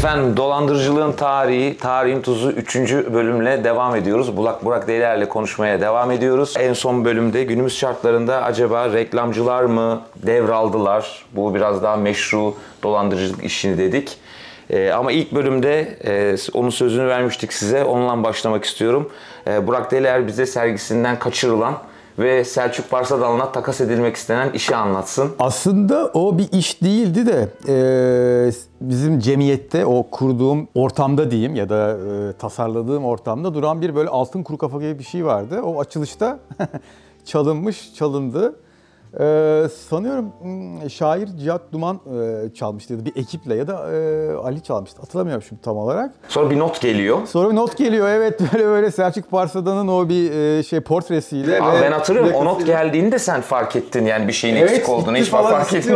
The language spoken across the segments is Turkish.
Efendim dolandırıcılığın tarihi, tarihin tuzu 3. bölümle devam ediyoruz. Bulak Burak Deyler'le konuşmaya devam ediyoruz. En son bölümde günümüz şartlarında acaba reklamcılar mı devraldılar? Bu biraz daha meşru dolandırıcılık işini dedik. Ee, ama ilk bölümde e, onun sözünü vermiştik size. Onunla başlamak istiyorum. Ee, Burak Deyler bize sergisinden kaçırılan ve Selçuk Barsadan'la takas edilmek istenen işi anlatsın. Aslında o bir iş değildi de e, bizim cemiyette o kurduğum ortamda diyeyim ya da e, tasarladığım ortamda duran bir böyle altın kuru kafa gibi bir şey vardı. O açılışta çalınmış, çalındı. E, sanıyorum hmm, şair Cihat Duman e, çalmıştı bir ekiple ya da e, Ali çalmıştı. Hatırlamıyorum şimdi tam olarak. Sonra bir not geliyor. Sonra bir not geliyor evet böyle böyle Selçuk Parsada'nın o bir e, şey portresiyle. Abi ve ben hatırlıyorum o not geldiğinde sen fark ettin yani bir şeyin eksik olduğunu hiç falan, fark şey.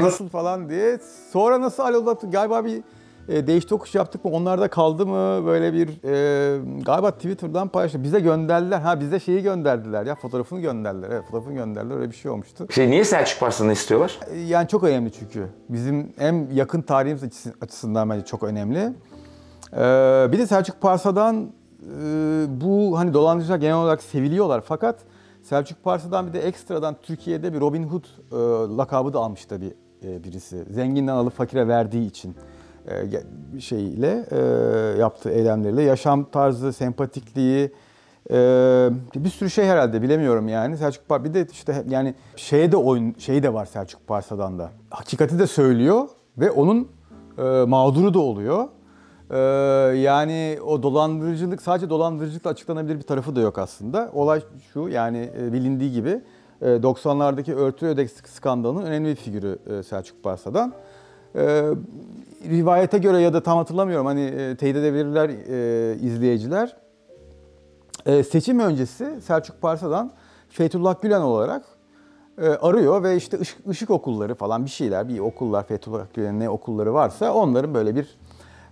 Nasıl falan diye. Sonra nasıl halloldu galiba bir e, değiş tokuş yaptık mı? Onlarda kaldı mı? Böyle bir e, galiba Twitter'dan paylaştı. Bize gönderdiler. Ha bize şeyi gönderdiler ya fotoğrafını gönderdiler. Evet fotoğrafını gönderdiler. Öyle bir şey olmuştu. Şey niye Selçuk Barslan'ı istiyorlar? E, Yani çok önemli çünkü. Bizim hem yakın tarihimiz açısı- açısından bence çok önemli. Ee, bir de Selçuk Parsa'dan e, bu hani dolandırıcılar genel olarak seviliyorlar fakat Selçuk Parsa'dan bir de ekstradan Türkiye'de bir Robin Hood e, lakabı da almış tabii e, birisi. Zenginden alıp fakire verdiği için e, şeyle e, yaptığı eylemleriyle yaşam tarzı, sempatikliği, ee, bir sürü şey herhalde bilemiyorum yani. Selçuk Par bir de işte yani şeye de oyun şeyi de var Selçuk Parsa'dan da. Hakikati de söylüyor ve onun e, mağduru da oluyor. Yani o dolandırıcılık sadece dolandırıcılıkla açıklanabilir bir tarafı da yok aslında. Olay şu yani e, bilindiği gibi e, 90'lardaki örtü ödek skandalının önemli bir figürü e, Selçuk Parsa'dan. Ee, rivayete göre ya da tam hatırlamıyorum hani e, teyit edebilirler e, izleyiciler. Ee, seçim öncesi Selçuk Parsa'dan Fethullah Gülen olarak e, arıyor ve işte ışık, ışık okulları falan bir şeyler, bir okullar Fethullah Gülen'in ne okulları varsa onların böyle bir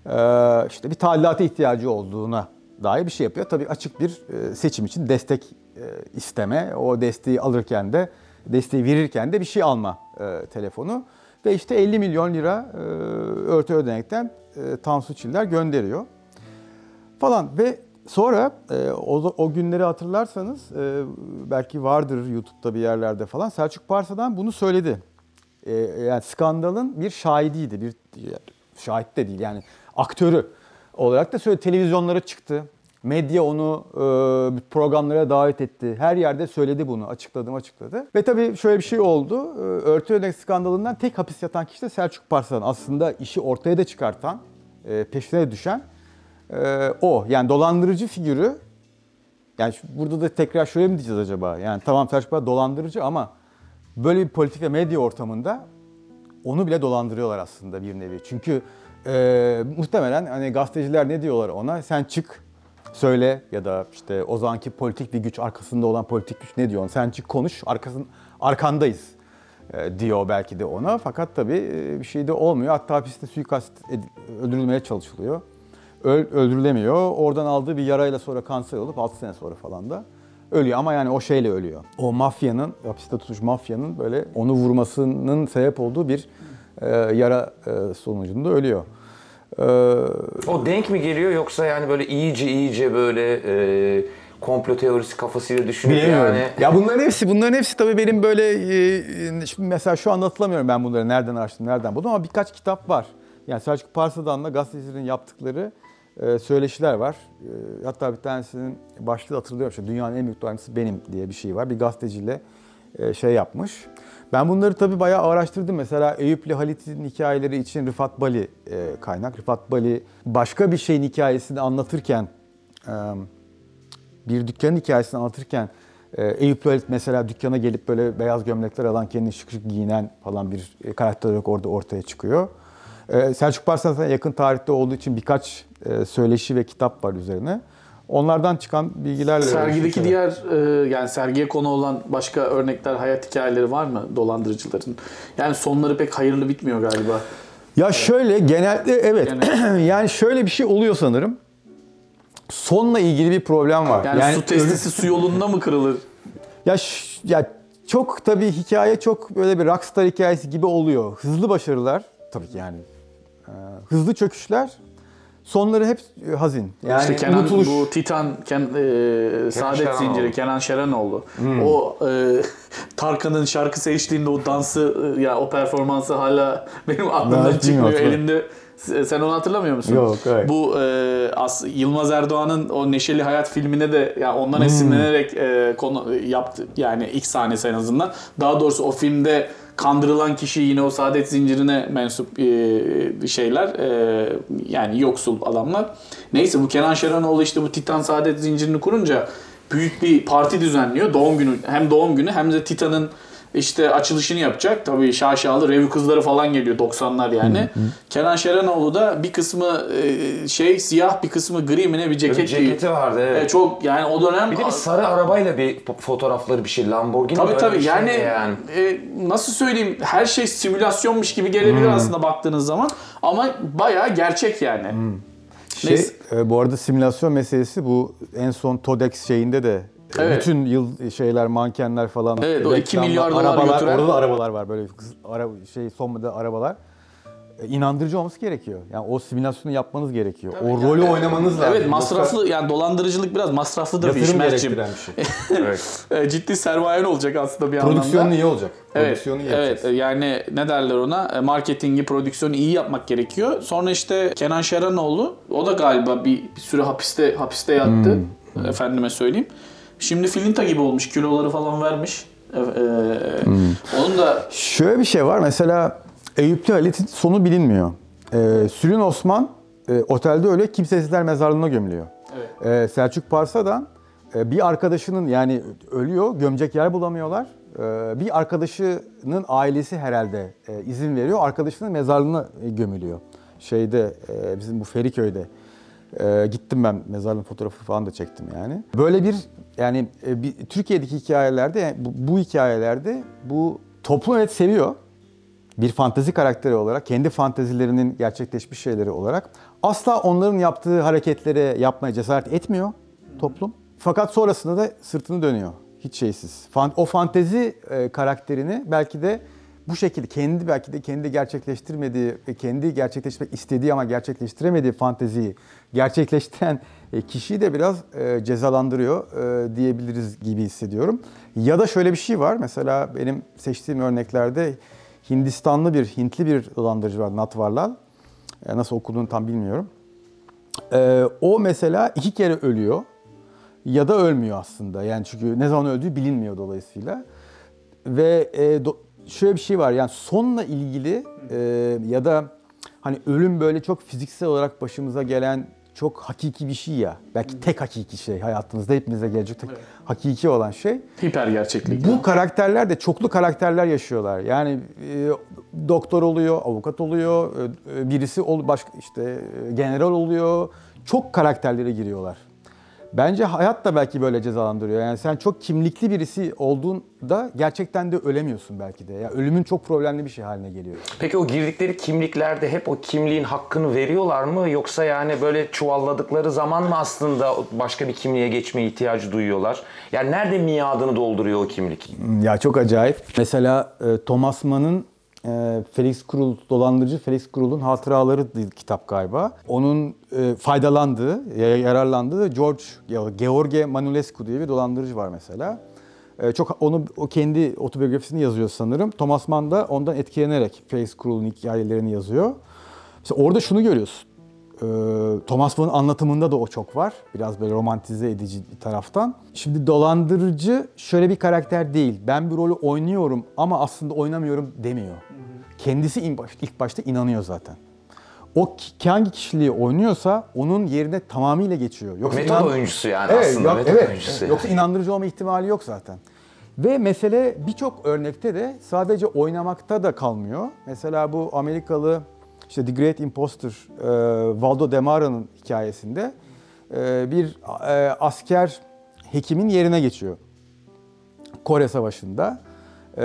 e, işte bir tadilata ihtiyacı olduğuna dair bir şey yapıyor. Tabii açık bir e, seçim için destek e, isteme, o desteği alırken de desteği verirken de bir şey alma e, telefonu ve işte 50 milyon lira e, örtü ödenekten e, Tansu Çiller gönderiyor falan ve sonra e, o, günleri hatırlarsanız e, belki vardır YouTube'da bir yerlerde falan Selçuk Parsa'dan bunu söyledi. Yani skandalın bir şahidiydi, bir şahit de değil yani aktörü olarak da söyledi. Televizyonlara çıktı. Medya onu e, programlara davet etti. Her yerde söyledi bunu. Açıkladım açıkladı. Ve tabii şöyle bir şey oldu. E, örtü ödenek skandalından tek hapis yatan kişi de Selçuk Parslan. Aslında işi ortaya da çıkartan, e, peşine düşen ee, o. Yani dolandırıcı figürü yani burada da tekrar şöyle mi diyeceğiz acaba? Yani tamam Selçuk Bey dolandırıcı ama böyle bir politik ve medya ortamında onu bile dolandırıyorlar aslında bir nevi. Çünkü e, muhtemelen hani gazeteciler ne diyorlar ona? Sen çık söyle ya da işte o zamanki politik bir güç arkasında olan politik güç ne diyor? Sen çık konuş arkasın arkandayız e, diyor belki de ona. Fakat tabii e, bir şey de olmuyor. Hatta hapiste suikast öldürülmeye çalışılıyor. Öl- öldürülemiyor. Oradan aldığı bir yarayla sonra kanser olup 6 sene sonra falan da ölüyor. Ama yani o şeyle ölüyor. O mafyanın, hapiste tutmuş mafyanın böyle onu vurmasının sebep olduğu bir e, yara e, sonucunda ölüyor. E, O denk mi geliyor yoksa yani böyle iyice iyice böyle e, komplo teorisi kafasıyla düşünüp Bilemiyorum. yani Ya bunların hepsi, bunların hepsi tabii benim böyle e, şimdi mesela şu anda hatırlamıyorum ben bunları nereden araştırdım, nereden buldum ama birkaç kitap var. Yani Selçuk Parsadan'la gazetecilerin yaptıkları e, söyleşiler var. E, hatta bir tanesinin başlığı hatırlıyorum. İşte, Dünyanın en büyük dolandırıcısı benim diye bir şey var. Bir gazeteciyle e, şey yapmış. Ben bunları tabii bayağı araştırdım. Mesela Eyüp'le Halit'in hikayeleri için Rıfat Bali e, kaynak. Rıfat Bali başka bir şeyin hikayesini anlatırken e, bir dükkanın hikayesini anlatırken e, Eyüp Lalit mesela dükkana gelip böyle beyaz gömlekler alan kendini şık şık giyinen falan bir e, karakter olarak orada ortaya çıkıyor. E, Selçuk Parslan zaten yakın tarihte olduğu için birkaç e, söyleşi ve kitap var üzerine. Onlardan çıkan bilgilerle... Sergideki diğer e, yani sergiye konu olan başka örnekler, hayat hikayeleri var mı dolandırıcıların? Yani sonları pek hayırlı bitmiyor galiba. Ya şöyle genelde evet Yani- yani şöyle bir şey oluyor sanırım. Sonla ilgili bir problem var. Yani, su testisi su yolunda mı kırılır? Ya ş- ya çok tabii hikaye çok böyle bir rockstar hikayesi gibi oluyor. Hızlı başarılar tabii ki yani Ee, hızlı çöküşler, sonları hep e, hazin. Yani işte Kenan, unutuluş. bu Titan, Ken, e, Saadet Şeranoğlu. Zinciri, Kenan Şeranoğlu. Hmm. O e, Tarkan'ın şarkı seçtiğinde o dansı, e, ya o performansı hala benim aklımdan Ben çıkmıyor. Elinde sen onu hatırlamıyor musun? Yok, hayır. Bu e, as, Yılmaz Erdoğan'ın o Neşeli Hayat filmine de ya Hmm. ondan esinlenerek e, konu yaptı. Yani ilk sahnesi en azından. Daha doğrusu o filmde kandırılan kişi yine o saadet zincirine mensup e, şeyler e, yani yoksul adamlar. Neyse bu Kenan Şeranoğlu işte bu Titan saadet zincirini kurunca büyük bir parti düzenliyor. Doğum günü hem doğum günü hem de Titan'ın işte açılışını yapacak. Tabii şaşalı revi kızları falan geliyor 90'lar yani. Kenan Şeranoğlu da bir kısmı e, şey siyah bir kısmı gri mi ne bir ceket Bir ceketi giyiyor. vardı evet. E, çok yani o dönem Bir de bir sarı arabayla bir fotoğrafları bir şey Lamborghini Tabii tabii şey yani, yani. e, nasıl söyleyeyim her şey simülasyonmuş gibi gelebilir Hmm. aslında baktığınız zaman ama bayağı gerçek yani. Şey, Neyse. e, bu arada simülasyon meselesi bu en son TODEX şeyinde de Evet. bütün yıl şeyler, mankenler falan. Evet, o iki reklamlar, milyar dolar arabalar, götüren- Orada da arabalar var böyle kız- ara, şey son model arabalar. E, inandırıcı olması gerekiyor. Yani o simülasyonu yapmanız gerekiyor. o rolü oynamanız lazım. Evet masraflı yani dolandırıcılık biraz masraflıdır bir iş gerektiren bir şey. Evet. E, Ciddi sermayen olacak aslında bir Prodüksiyonu anlamda. iyi olacak. Evet, Prodüksiyonu iyi evet yapacağız. yani ne derler ona E, marketingi, prodüksiyonu iyi yapmak gerekiyor. Sonra işte Kenan Şeranoğlu o da galiba bir, bir süre hapiste hapiste yattı. Hmm. Efendime söyleyeyim. Şimdi Filinta gibi olmuş. Kiloları falan vermiş. E, e, Hmm. Onun da Şöyle bir şey var. Mesela Eyüplü Halit'in sonu bilinmiyor. Ee, Sülün Osman e, otelde öyle kimsesizler mezarlığına gömülüyor. Evet. Ee, Selçuk Parsa'dan e, bir arkadaşının yani ölüyor, gömecek yer bulamıyorlar. Ee, bir arkadaşının ailesi herhalde e, izin veriyor. Arkadaşının mezarlığına e, gömülüyor. Şeyde e, bizim bu Feriköy'de. E, gittim ben mezarlığın fotoğrafı falan da çektim yani. Böyle bir yani e, bir, Türkiye'deki hikayelerde yani bu, bu hikayelerde bu toplum evet seviyor bir fantezi karakteri olarak, kendi fantezilerinin gerçekleşmiş şeyleri olarak asla onların yaptığı hareketlere yapmaya cesaret etmiyor toplum. Fakat sonrasında da sırtını dönüyor. Hiç şeysiz. O fantezi e, karakterini belki de bu şekilde kendi belki de kendi gerçekleştirmediği kendi gerçekleştirmek istediği ama gerçekleştiremediği fanteziyi gerçekleştiren e, kişiyi de biraz e, cezalandırıyor e, diyebiliriz gibi hissediyorum. Ya da şöyle bir şey var. Mesela benim seçtiğim örneklerde Hindistanlı bir, Hintli bir dolandırıcı var Natvarlal. Nasıl okuduğunu tam bilmiyorum. O mesela iki kere ölüyor ya da ölmüyor aslında. Yani çünkü ne zaman öldüğü bilinmiyor dolayısıyla. Ve şöyle bir şey var yani sonla ilgili e, ya da hani ölüm böyle çok fiziksel olarak başımıza gelen çok hakiki bir şey ya. Belki tek hakiki şey hayatımızda hepimize gelecek tek hakiki olan şey. hiper gerçeklik. Bu karakterler de çoklu karakterler yaşıyorlar. Yani e, doktor oluyor, avukat oluyor, e, e, birisi ol, başka işte e, general oluyor. Çok karakterlere giriyorlar. Bence hayat da belki böyle cezalandırıyor. Yani sen çok kimlikli birisi olduğunda gerçekten de ölemiyorsun belki de. Ya ölümün çok problemli bir şey haline geliyor. Peki o girdikleri kimliklerde hep o kimliğin hakkını veriyorlar mı? Yoksa yani böyle çuvalladıkları zaman mı aslında başka bir kimliğe geçmeye ihtiyacı duyuyorlar? Yani nerede miadını dolduruyor o kimlik? Ya çok acayip. Mesela e, Thomas Mann'ın e, Felix Krull, dolandırıcı Felix Krull'un hatıraları kitap galiba. Onun e, faydalandığı, ya- yararlandığı George, George Manulescu diye bir dolandırıcı var mesela. E, çok onu o kendi otobiyografisini yazıyor sanırım. Thomas Mann da ondan etkilenerek Felix Krull'un hikayelerini yazıyor. Mesela orada şunu görüyorsun. Ee, Thomas Mann'ın anlatımında da o çok var. Biraz böyle romantize edici bir taraftan. Şimdi dolandırıcı şöyle bir karakter değil. Ben bir rolü oynuyorum ama aslında oynamıyorum demiyor. Kendisi ilk başta inanıyor zaten. O hangi kişiliği oynuyorsa onun yerine tamamıyla geçiyor. Yoksa Metod inan- oyuncusu yani Evet, aslında. yok- metod evet. oyuncusu. yani. Yoksa inandırıcı olma ihtimali yok zaten. Ve mesele birçok örnekte de sadece oynamakta da kalmıyor. Mesela bu Amerikalı işte The Great Imposter, e, Valdo Demara'nın hikayesinde e, bir e, asker hekimin yerine geçiyor. Kore Savaşı'nda. E,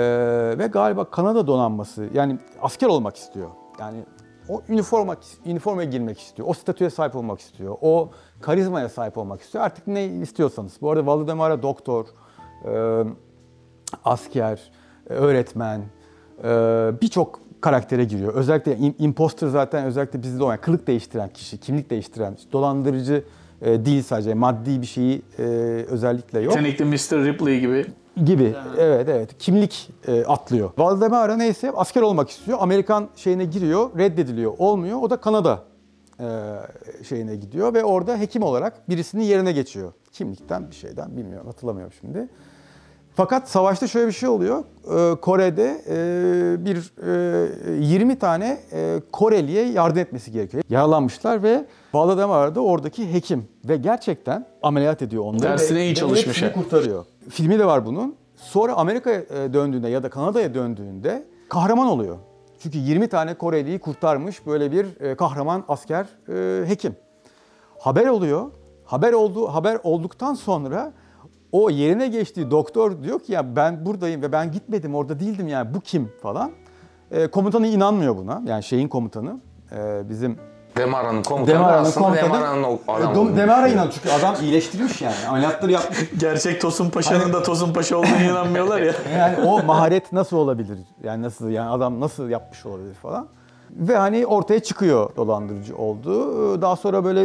ve galiba Kanada donanması yani asker olmak istiyor. Yani o üniforma üniformaya girmek istiyor. O statüye sahip olmak istiyor. O karizmaya sahip olmak istiyor. Artık ne istiyorsanız. Bu arada Valdo Demara doktor, e, asker, öğretmen, e, birçok karaktere giriyor. Özellikle im- imposter zaten özellikle bizde de olan kılık değiştiren kişi, kimlik değiştiren, dolandırıcı e, değil sadece maddi bir şeyi e, özellikle yok Yetenekli Mr. Ripley gibi. gibi. Evet evet. Kimlik e, atlıyor. Valdemara neyse asker olmak istiyor. Amerikan şeyine giriyor, reddediliyor. Olmuyor. O da Kanada e, şeyine gidiyor ve orada hekim olarak birisinin yerine geçiyor. Kimlikten bir şeyden bilmiyorum hatırlamıyorum şimdi. Fakat savaşta şöyle bir şey oluyor. Ee, Kore'de e, bir e, 20 tane e, Koreliye yardım etmesi gerekiyor. Yaralanmışlar ve Valdemar da oradaki hekim ve gerçekten ameliyat ediyor onları. Dersine iyi çalışmış hepsini kurtarıyor. Filmi de var bunun. Sonra Amerika'ya e, döndüğünde ya da Kanada'ya döndüğünde kahraman oluyor. Çünkü 20 tane Koreliyi kurtarmış böyle bir e, kahraman asker e, hekim. Haber oluyor. Haber oldu haber olduktan sonra o yerine geçtiği doktor diyor ki ya ben buradayım ve ben gitmedim orada değildim yani bu kim falan. E, komutanı inanmıyor buna. Yani şeyin komutanı e, bizim Demara'nın komutanı Demara'nın aslında komutanı. Demara'nın E, olduğunu Demara inan çünkü adam iyileştirmiş yani. Ameliyatları yapmış. Gerçek Tosun Paşa'nın da Tosun Paşa olduğunu inanmıyorlar ya. Yani o maharet nasıl olabilir? Yani nasıl yani adam nasıl yapmış olabilir falan. Ve hani ortaya çıkıyor dolandırıcı olduğu. Daha sonra böyle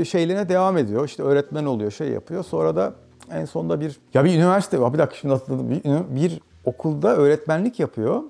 e, şeylerine devam ediyor. İşte öğretmen oluyor, şey yapıyor. Sonra da en sonunda bir ya bir üniversite. Bir dakika şimdi hatırladım. Bir, bir okulda öğretmenlik yapıyor.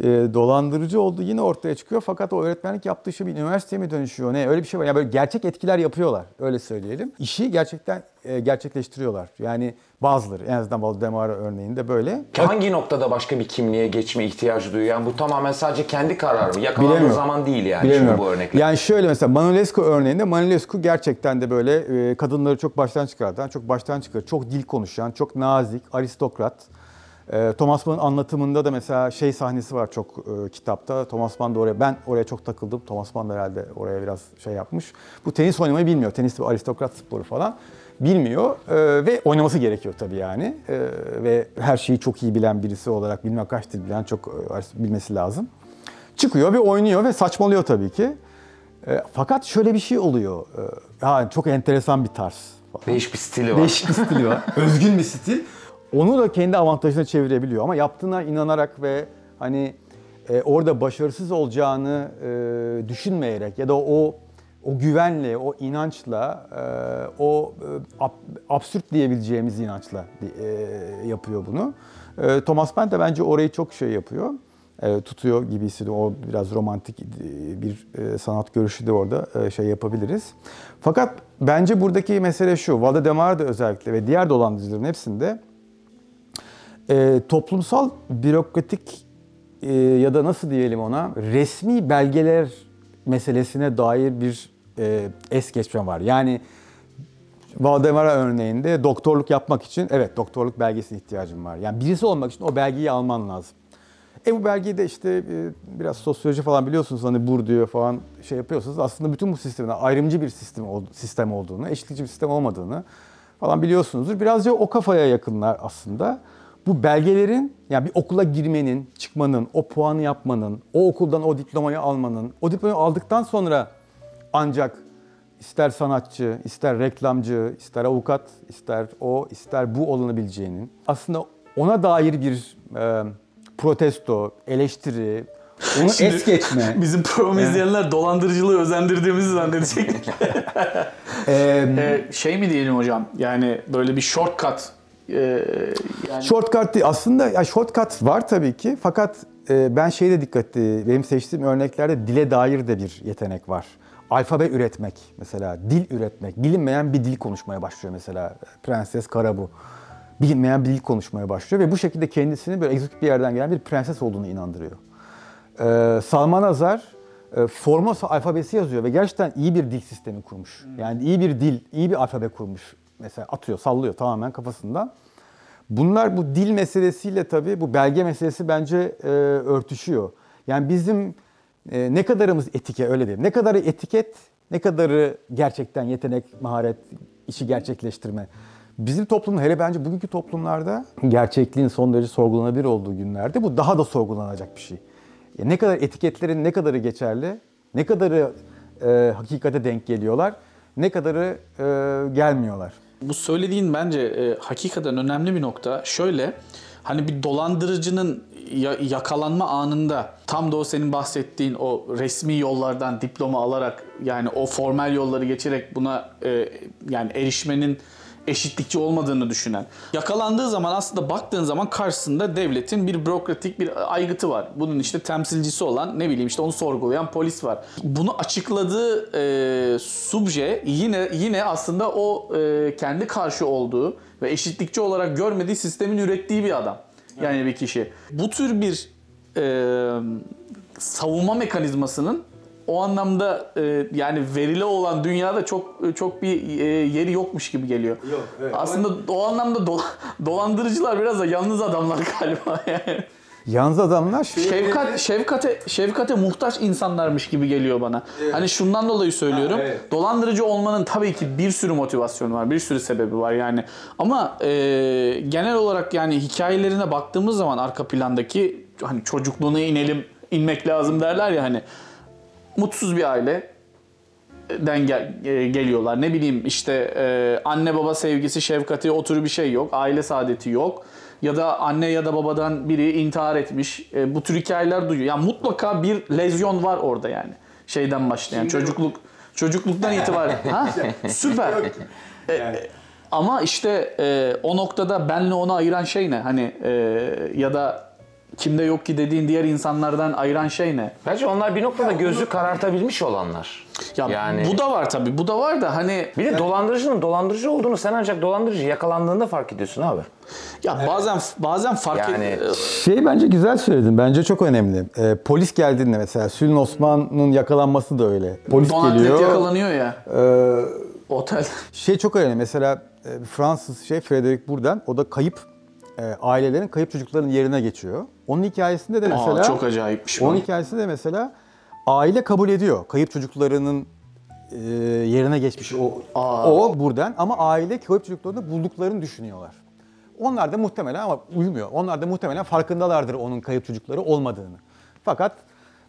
E, dolandırıcı olduğu yine ortaya çıkıyor. Fakat o öğretmenlik yaptığı şey bir üniversiteye mi dönüşüyor? Ne öyle bir şey var. Yani böyle gerçek etkiler yapıyorlar. Öyle söyleyelim. İşi gerçekten e, gerçekleştiriyorlar. Yani bazıları en azından Valdemar örneğinde böyle. Hangi noktada başka bir kimliğe geçme ihtiyacı duyuyor? Yani bu tamamen sadece kendi kararı? Yakalandığı zaman değil yani Bilemiyorum. şimdi bu örnekler. Yani şöyle mesela Manolescu örneğinde Manolescu gerçekten de böyle e, kadınları çok baştan çıkartan, çok baştan çıkar, çok dil konuşan, çok nazik, aristokrat. E, Thomas Mann'ın anlatımında da mesela şey sahnesi var çok e, kitapta. Thomas Mann da oraya, ben oraya çok takıldım. Thomas Mann da herhalde oraya biraz şey yapmış. Bu tenis oynamayı bilmiyor. Tenis bir aristokrat sporu falan. Bilmiyor e, ve oynaması gerekiyor tabii yani. E, ve her şeyi çok iyi bilen birisi olarak bilmem kaç dil bilen çok e, bilmesi lazım. Çıkıyor ve oynuyor ve saçmalıyor tabii ki. E, fakat şöyle bir şey oluyor. E, ya çok enteresan bir tarz. falan. Değişik bir stili var. Değişik bir stili var. Özgün bir stil. Onu da kendi avantajına çevirebiliyor ama yaptığına inanarak ve hani e, orada başarısız olacağını e, düşünmeyerek ya da o o güvenle, o inançla, e, o e, ab- absürt diyebileceğimiz inançla e, yapıyor bunu. E, Thomas Mann de bence orayı çok şey yapıyor. E, tutuyor gibi hissediyorum. O biraz romantik e, bir e, sanat görüşü de orada e, şey yapabiliriz. Fakat bence buradaki mesele şu. Valdemar'da özellikle ve diğer dolandırıcıların hepsinde e, toplumsal bürokratik e, ya da nasıl diyelim ona resmi belgeler meselesine dair bir e, es geçme var. Yani Valdemara örneğinde doktorluk yapmak için evet doktorluk belgesine ihtiyacım var. Yani birisi olmak için o belgeyi alman lazım. E bu belgeyi de işte e, biraz sosyoloji falan biliyorsunuz hani Bourdieu falan şey yapıyorsunuz. Aslında bütün bu sistemin ayrımcı bir sistem, sistem olduğunu, eşitlikçi bir sistem olmadığını falan biliyorsunuzdur. Birazcık o kafaya yakınlar aslında. Bu belgelerin yani bir okula girmenin, çıkmanın, o puanı yapmanın, o okuldan o diplomayı almanın, o diplomayı aldıktan sonra ancak ister sanatçı, ister reklamcı, ister avukat, ister o, ister bu olunabileceğinin aslında ona dair bir e, protesto, eleştiri, onu Şimdi- es geçme. Bizim programı izleyenler dolandırıcılığı özendirdiğimizi zannedecek. e, Ee, şey mi diyelim hocam? Yani böyle bir shortcut. Ee, yani Shortcut değil. Aslında ya shortcut var tabii ki. Fakat e, ben şeyde dikkatli, benim seçtiğim örneklerde dile dair de bir yetenek var. Alfabe üretmek mesela, dil üretmek. Bilinmeyen bir dil konuşmaya başlıyor mesela. Prenses Karabu. Bilinmeyen bir dil konuşmaya başlıyor ve bu şekilde kendisini böyle egzotik bir yerden gelen bir prenses olduğunu inandırıyor. Ee, Salman Azar e, Formosa alfabesi yazıyor ve gerçekten iyi bir dil sistemi kurmuş. Yani iyi bir dil, iyi bir alfabe kurmuş. Mesela atıyor, sallıyor tamamen kafasından. Bunlar bu dil meselesiyle tabii bu belge meselesi bence e, örtüşüyor. Yani bizim e, ne kadarımız etike öyle diyeyim. Ne kadarı etiket, ne kadarı gerçekten yetenek, maharet, işi gerçekleştirme. Bizim toplum hele bence bugünkü toplumlarda gerçekliğin son derece sorgulanabilir olduğu günlerde bu daha da sorgulanacak bir şey. Ya ne kadar etiketlerin ne kadarı geçerli, ne kadarı e, hakikate denk geliyorlar, ne kadarı e, gelmiyorlar. Bu söylediğin bence e, hakikaten önemli bir nokta. Şöyle hani bir dolandırıcının ya- yakalanma anında tam da o senin bahsettiğin o resmi yollardan diploma alarak yani o formal yolları geçerek buna e, yani erişmenin eşitlikçi olmadığını düşünen. Yakalandığı zaman aslında baktığın zaman karşısında devletin bir bürokratik bir aygıtı var. Bunun işte temsilcisi olan ne bileyim işte onu sorgulayan polis var. Bunu açıkladığı e, subje yine yine aslında o e, kendi karşı olduğu ve eşitlikçi olarak görmediği sistemin ürettiği bir adam. Yani bir kişi. Bu tür bir e, savunma mekanizmasının o anlamda e, yani verili olan dünyada çok çok bir e, yeri yokmuş gibi geliyor. Yok, evet. Aslında o anlamda dola- dolandırıcılar biraz da yalnız adamlar galiba yani. Yalnız adamlar şey, Şefkat şefkate şefkate muhtaç insanlarmış gibi geliyor bana. Hani şundan dolayı söylüyorum. Ha, evet. Dolandırıcı olmanın tabii ki bir sürü motivasyonu var, bir sürü sebebi var yani. Ama e, genel olarak yani hikayelerine baktığımız zaman arka plandaki hani çocukluğuna inelim, inmek lazım derler ya hani mutsuz bir aile den gel- e, geliyorlar. Ne bileyim işte e, anne baba sevgisi, şefkati o tür bir şey yok. Aile saadeti yok. Ya da anne ya da babadan biri intihar etmiş. E, bu tür hikayeler duyuyor. Yani mutlaka bir lezyon var orada yani. Şeyden başlayan çocukluk çocukluktan itibaren. ha? Süper. E, ama işte e, o noktada benle onu ayıran şey ne? Hani e, ya da kimde yok ki dediğin diğer insanlardan ayıran şey ne? Bence onlar bir noktada gözü karartabilmiş olanlar. Ya yani bu da var tabii. Bu da var da hani bir de dolandırıcının dolandırıcı olduğunu sen ancak dolandırıcı yakalandığında fark ediyorsun abi. Ya bazen bazen fark Yani- et- şey bence güzel söyledin. Bence çok önemli. Ee, polis geldiğinde mesela Sülün Osman'ın yakalanması da öyle. Polis Don Atlet geliyor. yakalanıyor ya Ee, otel. şey çok önemli. Mesela e, Fransız şey Frederick Bourdain o da kayıp e, ailelerin kayıp çocukların yerine geçiyor. Onun hikayesinde de mesela Aa, çok acayipmiş. bu. Onun hikayesinde de mesela aile kabul ediyor. Kayıp çocuklarının e, yerine geçmiş o Aa. o buradan ama aile kayıp çocuklarını bulduklarını düşünüyorlar. Onlar da muhtemelen ama uymuyor. Onlar da muhtemelen farkındalardır onun kayıp çocukları olmadığını. Fakat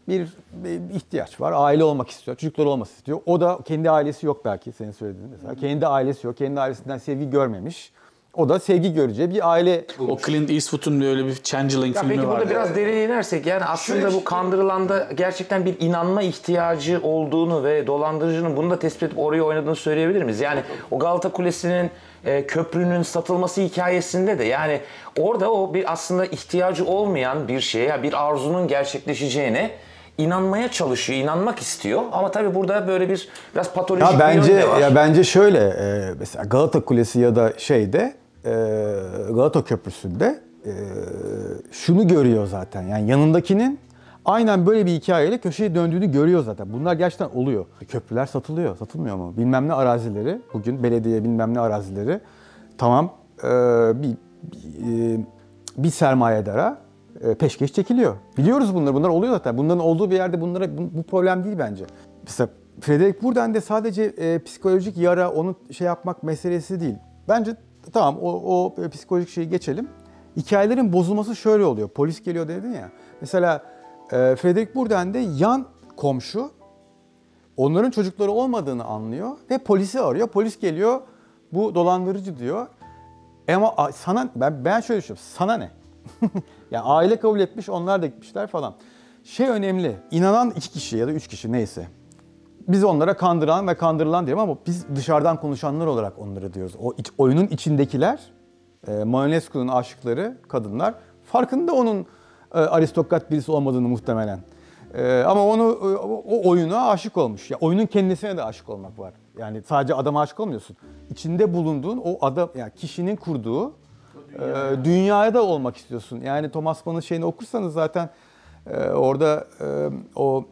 bir, bir ihtiyaç var. Aile olmak istiyor. Çocukları olması istiyor. O da kendi ailesi yok belki senin söylediğin mesela. Kendi ailesi yok. Kendi ailesinden sevgi görmemiş. O da sevgi göreceği bir aile O Clint Eastwood'un böyle bir Changeling Ya filmi peki var. burada biraz derine inersek yani aslında bu kandırılanda gerçekten bir inanma ihtiyacı olduğunu ve dolandırıcının bunu da tespit edip oraya oynadığını söyleyebilir miyiz? Yani o Galata Kulesi'nin e, köprünün satılması hikayesinde de yani orada o bir aslında ihtiyacı olmayan bir şeye, bir arzunun gerçekleşeceğine inanmaya çalışıyor, inanmak istiyor. Ama tabii burada böyle bir biraz patolojik Ya bence bir yön de var. ya bence şöyle e, mesela Galata Kulesi ya da şeyde Galata Köprüsü'nde e, şunu görüyor zaten. Yani yanındakinin aynen böyle bir hikayeyle köşeye döndüğünü görüyor zaten. Bunlar gerçekten oluyor. Köprüler satılıyor, satılmıyor mu? Bilmem ne arazileri, bugün belediye bilmem ne arazileri tamam e, bir bir, bir sermayedara peşkeş çekiliyor. Biliyoruz bunları. Bunlar oluyor zaten. Bunların olduğu bir yerde bunlara bu, bu problem değil bence. Mesela Frederick Bourdain de sadece e, psikolojik yara onu şey yapmak meselesi değil. Bence tamam o, o psikolojik şeyi geçelim. Hikayelerin bozulması şöyle oluyor. Polis geliyor dedin ya. Mesela e, Frederick Bourdain de yan komşu onların çocukları olmadığını anlıyor ve polisi arıyor. Polis geliyor bu dolandırıcı diyor. E Ama sana ben ben şöyle düşünüyorum. Sana ne? yani aile kabul etmiş, onlar da gitmişler falan. Şey önemli. inanan iki kişi ya da üç kişi neyse. Biz onlara kandıran ve kandırılan diyelim ama biz dışarıdan konuşanlar olarak onları diyoruz. O iç- oyunun içindekiler, e, Mayonescu'nun aşıkları, kadınlar farkında onun e, aristokrat birisi olmadığını muhtemelen. E, ama onu e, o, oyuna aşık olmuş. Ya oyunun kendisine de aşık olmak var. Yani sadece adama aşık olmuyorsun. İçinde bulunduğun o adam yani kişinin kurduğu e, dünyaya da olmak istiyorsun. Yani Thomas Mann'ın şeyini okursanız zaten e, orada e, o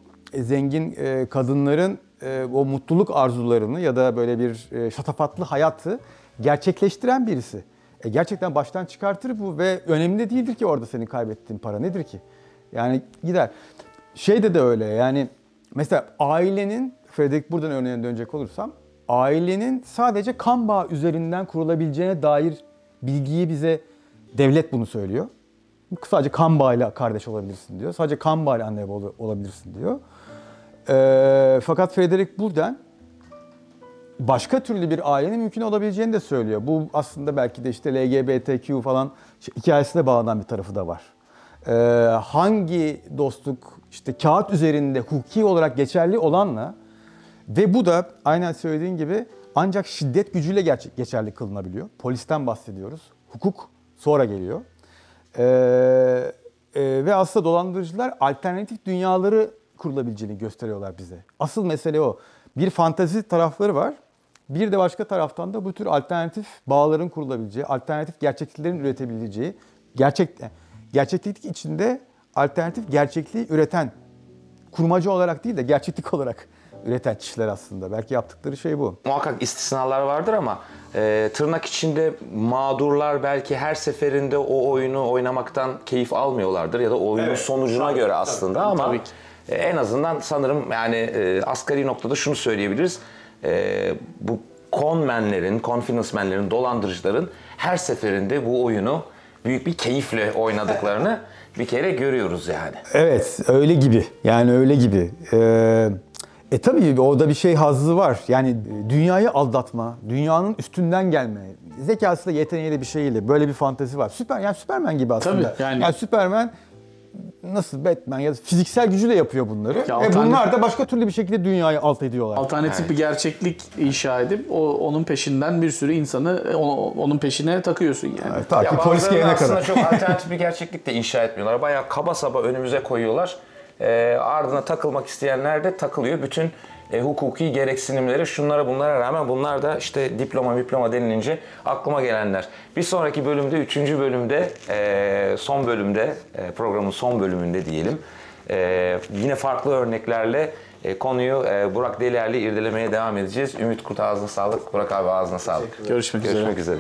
zengin e, kadınların e, o mutluluk arzularını ya da böyle bir e, şatafatlı hayatı gerçekleştiren birisi. E, gerçekten baştan çıkartır bu ve önemli de değildir ki orada senin kaybettiğin para nedir ki? Yani gider. Şeyde de öyle yani mesela ailenin Frederick buradan örneğine dönecek olursam ailenin sadece kan bağı üzerinden kurulabileceğine dair bilgiyi bize devlet bunu söylüyor. Sadece kan bağıyla kardeş olabilirsin diyor. Sadece kan bağıyla anne olabilirsin diyor. Ee, fakat Frederick Bourdain başka türlü bir ailenin mümkün olabileceğini de söylüyor. Bu aslında belki de işte LGBTQ falan şey, hikayesine bağlanan bir tarafı da var. e, hangi dostluk işte kağıt üzerinde hukuki olarak geçerli olanla ve bu da aynen söylediğin gibi ancak şiddet gücüyle gerçek, geçerli kılınabiliyor. Polisten bahsediyoruz. Hukuk sonra geliyor. Ee, e, ve aslında dolandırıcılar alternatif dünyaları kurulabileceğini gösteriyorlar bize. Asıl mesele o. Bir fantazi tarafları var. Bir de başka taraftan da bu tür alternatif bağların kurulabileceği, alternatif gerçekliklerin üretebileceği, gerçek gerçeklik içinde alternatif gerçekliği üreten kurmacı olarak değil de gerçeklik olarak üreten kişiler aslında. Belki yaptıkları şey bu. Muhakkak istisnalar vardır ama e, tırnak içinde mağdurlar belki her seferinde o oyunu oynamaktan keyif almıyorlardır ya da oyunun Evet, sonucuna tabii, göre aslında tabii, ama tabii ki. E, en azından sanırım yani e, asgari noktada şunu söyleyebiliriz. E, bu conmenlerin, confidence menlerin, dolandırıcıların her seferinde bu oyunu büyük bir keyifle oynadıklarını bir kere görüyoruz yani. Evet, öyle gibi. Yani öyle gibi. Ee, e tabii orada bir şey hazzı var. Yani dünyayı aldatma, dünyanın üstünden gelme, zekasıyla yeteneğiyle bir şeyle böyle bir fantezi var. Süper yani Süpermen gibi aslında. Tabii, yani- yani Süpermen nasıl Batman ya da fiziksel gücüyle yapıyor bunları. Ya Ve alternatif- bunlar da başka türlü bir şekilde dünyayı alt ediyorlar. Alternatif bir gerçeklik inşa edip o onun peşinden bir sürü insanı o- onun peşine takıyorsun yani. Ta ki Ya polis gelene aslında kadar. çok alternatif bir gerçeklik de inşa etmiyorlar. Bayağı kaba saba önümüze koyuyorlar. Ee, ardına takılmak isteyenler de takılıyor. Bütün e, hukuki gereksinimleri şunlara bunlara rağmen bunlar da işte diploma diploma denilince aklıma gelenler. Bir sonraki bölümde, üçüncü bölümde, e, son bölümde, e, programın son bölümünde diyelim. e, yine farklı örneklerle e, konuyu e, Burak Delier'le irdelemeye devam edeceğiz. Ümit Kurt ağzına sağlık, Burak abi ağzına sağlık. Görüşmek üzere. Görüşmek üzere.